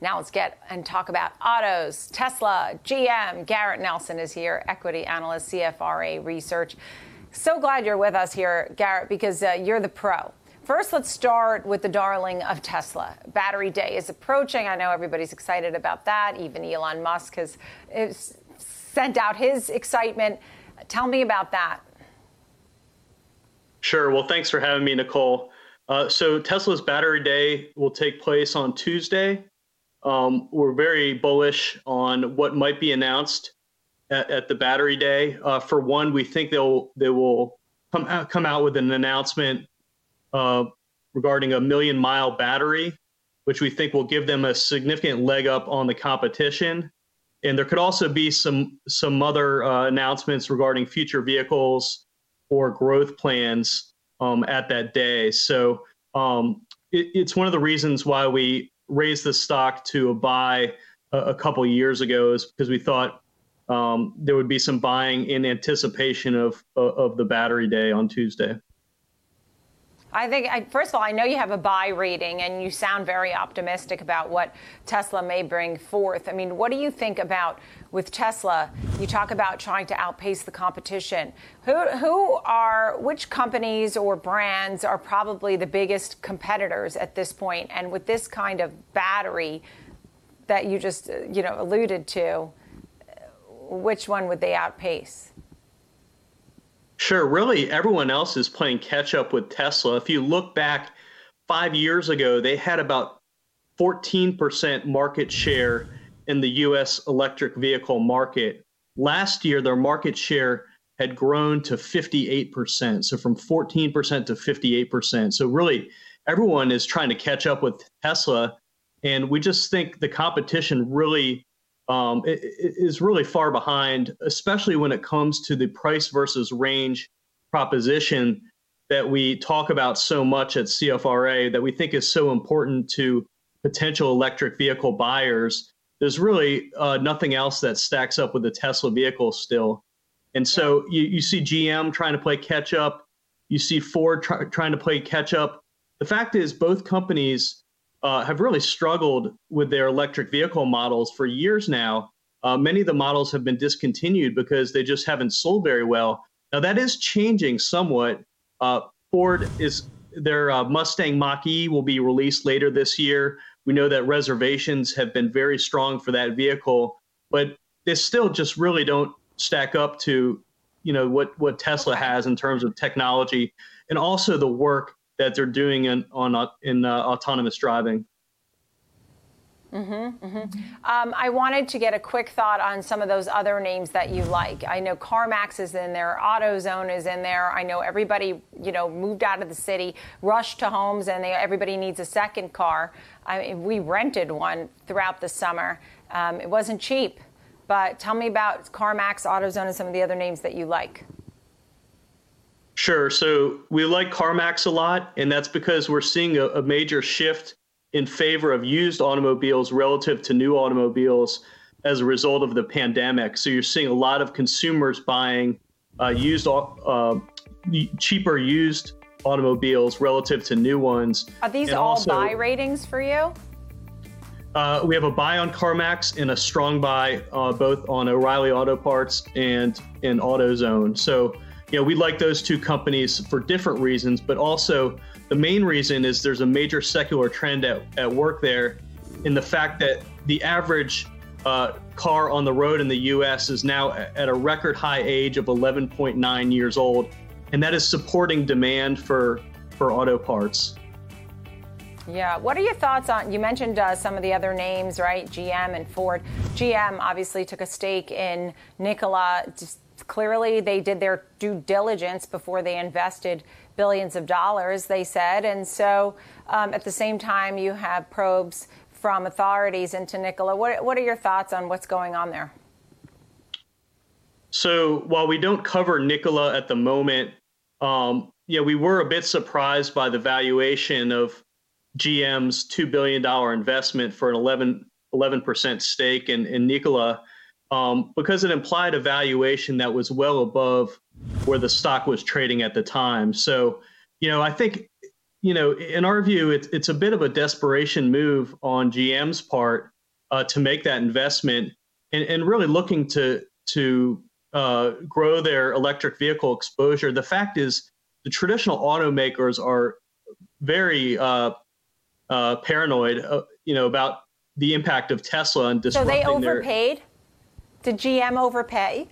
Now let's get and talk about autos. Tesla, GM, Garrett Nelson is here, equity analyst, CFRA Research. So glad you're with us here, Garrett, because uh, you're the pro. First, let's start with the darling of Tesla. Battery Day is approaching. I know everybody's excited about that. Even Elon Musk has sent out his excitement. Tell me about that. Sure. Well, thanks for having me, Nicole. Uh, so Tesla's Battery Day will take place on Tuesday. Um, we're very bullish on what might be announced at, at the Battery Day. Uh, for one, we think they'll they will come out, come out with an announcement uh, regarding a million mile battery, which we think will give them a significant leg up on the competition. And there could also be some some other uh, announcements regarding future vehicles or growth plans um, at that day. So um, it, it's one of the reasons why we raised the stock to a buy a, a couple years ago, is because we thought um, there would be some buying in anticipation of of the battery day on Tuesday. I think, I, first of all, I know you have a buy rating and you sound very optimistic about what Tesla may bring forth. I mean, what do you think about with Tesla? You talk about trying to outpace the competition. Who, who are, which companies or brands are probably the biggest competitors at this point? And with this kind of battery that you just, you know, alluded to, which one would they outpace? Sure. Really, everyone else is playing catch up with Tesla. If you look back five years ago, they had about 14% market share in the US electric vehicle market. Last year, their market share had grown to 58%. So from 14% to 58%. So really, everyone is trying to catch up with Tesla. And we just think the competition really um, is really far behind, especially when it comes to the price versus range proposition that we talk about so much at CFRA that we think is so important to potential electric vehicle buyers. There's really uh, nothing else that stacks up with the Tesla vehicle still. And so you, you see GM trying to play catch up. You see Ford try, trying to play catch up. The fact is, both companies uh, have really struggled with their electric vehicle models for years now. Uh, many of the models have been discontinued because they just haven't sold very well. Now that is changing somewhat. Uh, Ford is their uh, Mustang Mach E will be released later this year. We know that reservations have been very strong for that vehicle, but they still just really don't stack up to you know what what Tesla has in terms of technology and also the work that they're doing in on uh, in uh, autonomous driving. Mm-hmm, mm-hmm. Um, I wanted to get a quick thought on some of those other names that you like. I know CarMax is in there, AutoZone is in there. I know everybody, you know, moved out of the city, rushed to homes, and they, everybody needs a second car. I mean, we rented one throughout the summer. Um, it wasn't cheap, but tell me about CarMax, AutoZone, and some of the other names that you like. Sure. So we like CarMax a lot, and that's because we're seeing a, a major shift in favor of used automobiles relative to new automobiles as a result of the pandemic. So you're seeing a lot of consumers buying uh, used, uh, cheaper used automobiles relative to new ones. Are these and all also, buy ratings for you? Uh, we have a buy on CarMax and a strong buy uh, both on O'Reilly Auto Parts and in AutoZone. So you know, we like those two companies for different reasons, but also the main reason is there's a major secular trend at, at work there in the fact that the average uh, car on the road in the US is now at a record high age of 11.9 years old, and that is supporting demand for, for auto parts. Yeah. What are your thoughts on? You mentioned uh, some of the other names, right? GM and Ford. GM obviously took a stake in Nikola. Clearly they did their due diligence before they invested billions of dollars, they said. And so um, at the same time, you have probes from authorities into Nikola. What, what are your thoughts on what's going on there? So while we don't cover Nikola at the moment, um, yeah, we were a bit surprised by the valuation of GM's $2 billion investment for an 11, 11% stake in, in Nikola um, because it implied a valuation that was well above where the stock was trading at the time. So, you know, I think you know, in our view, it's it's a bit of a desperation move on GM's part uh, to make that investment and, and really looking to to uh, grow their electric vehicle exposure. The fact is, the traditional automakers are very uh, uh, paranoid, uh, you know, about the impact of Tesla and disrupting So they overpaid. Their... Did GM overpay?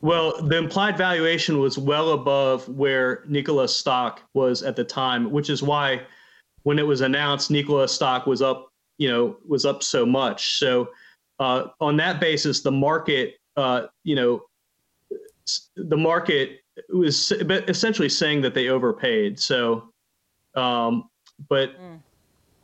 well, the implied valuation was well above where Nikola stock was at the time, which is why when it was announced, Nikola stock was up, you know, was up so much. So uh, on that basis, the market, uh, you know, the market was essentially saying that they overpaid. So, um, but mm.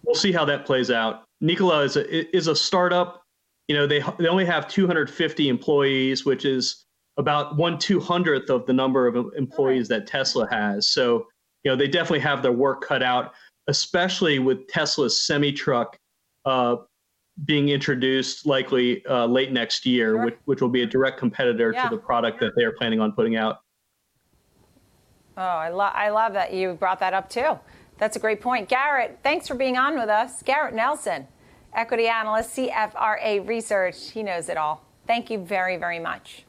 we'll see how that plays out. Nikola is a, is a startup. You know, they they only have 250 employees, which is about one two hundredth of the number of employees that Tesla has. So, you know, they definitely have their work cut out, especially with Tesla's semi truck uh, being introduced likely uh, late next year, sure. which, which will be a direct competitor yeah. to the product that they are planning on putting out. Oh, I, lo- I love that you brought that up too. That's a great point. Garrett, thanks for being on with us. Garrett Nelson, equity analyst, CFRA Research. He knows it all. Thank you very, very much.